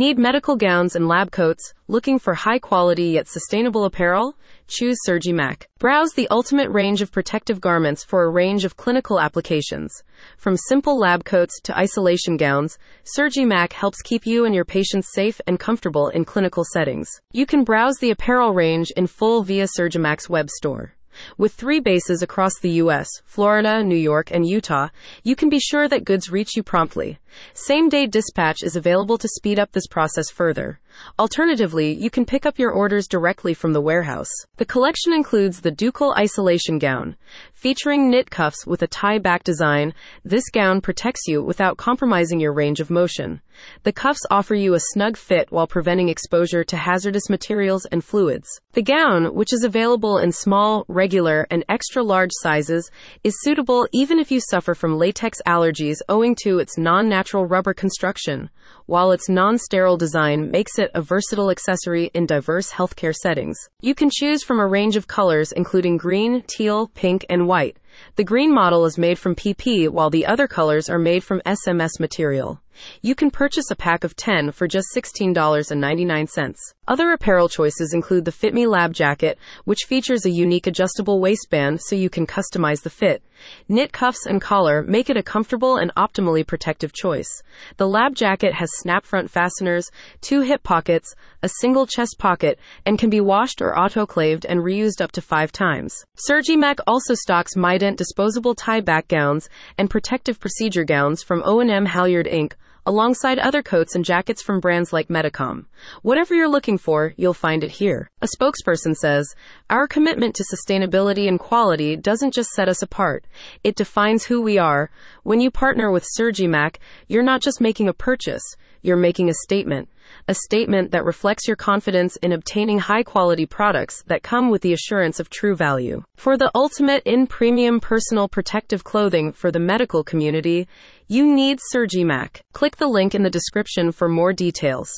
Need medical gowns and lab coats? Looking for high quality yet sustainable apparel? Choose Surgimac. Browse the ultimate range of protective garments for a range of clinical applications. From simple lab coats to isolation gowns, Surgimac helps keep you and your patients safe and comfortable in clinical settings. You can browse the apparel range in full via Surgimac's web store. With three bases across the U.S., Florida, New York, and Utah, you can be sure that goods reach you promptly. Same day dispatch is available to speed up this process further. Alternatively, you can pick up your orders directly from the warehouse. The collection includes the Dukal Isolation Gown. Featuring knit cuffs with a tie back design, this gown protects you without compromising your range of motion. The cuffs offer you a snug fit while preventing exposure to hazardous materials and fluids. The gown, which is available in small, regular, and extra large sizes, is suitable even if you suffer from latex allergies owing to its non natural rubber construction, while its non sterile design makes it a versatile accessory in diverse healthcare settings. You can choose from a range of colors including green, teal, pink, and white. The green model is made from PP while the other colors are made from SMS material. You can purchase a pack of 10 for just $16.99. Other apparel choices include the Fit Me Lab jacket, which features a unique adjustable waistband so you can customize the fit. Knit cuffs and collar make it a comfortable and optimally protective choice. The lab jacket has snap front fasteners, two hip pockets, a single chest pocket, and can be washed or autoclaved and reused up to five times. Surgimac also stocks Mident disposable tie-back gowns and protective procedure gowns from O&M Halyard Inc., alongside other coats and jackets from brands like Medicom. Whatever you're looking for, you'll find it here. A spokesperson says, Our commitment to sustainability and quality doesn't just set us apart, it defines who we are. When you partner with Surgimac, you're not just making a purchase, you're making a statement. A statement that reflects your confidence in obtaining high quality products that come with the assurance of true value. For the ultimate in premium personal protective clothing for the medical community, you need Surgimac. Click the link in the description for more details.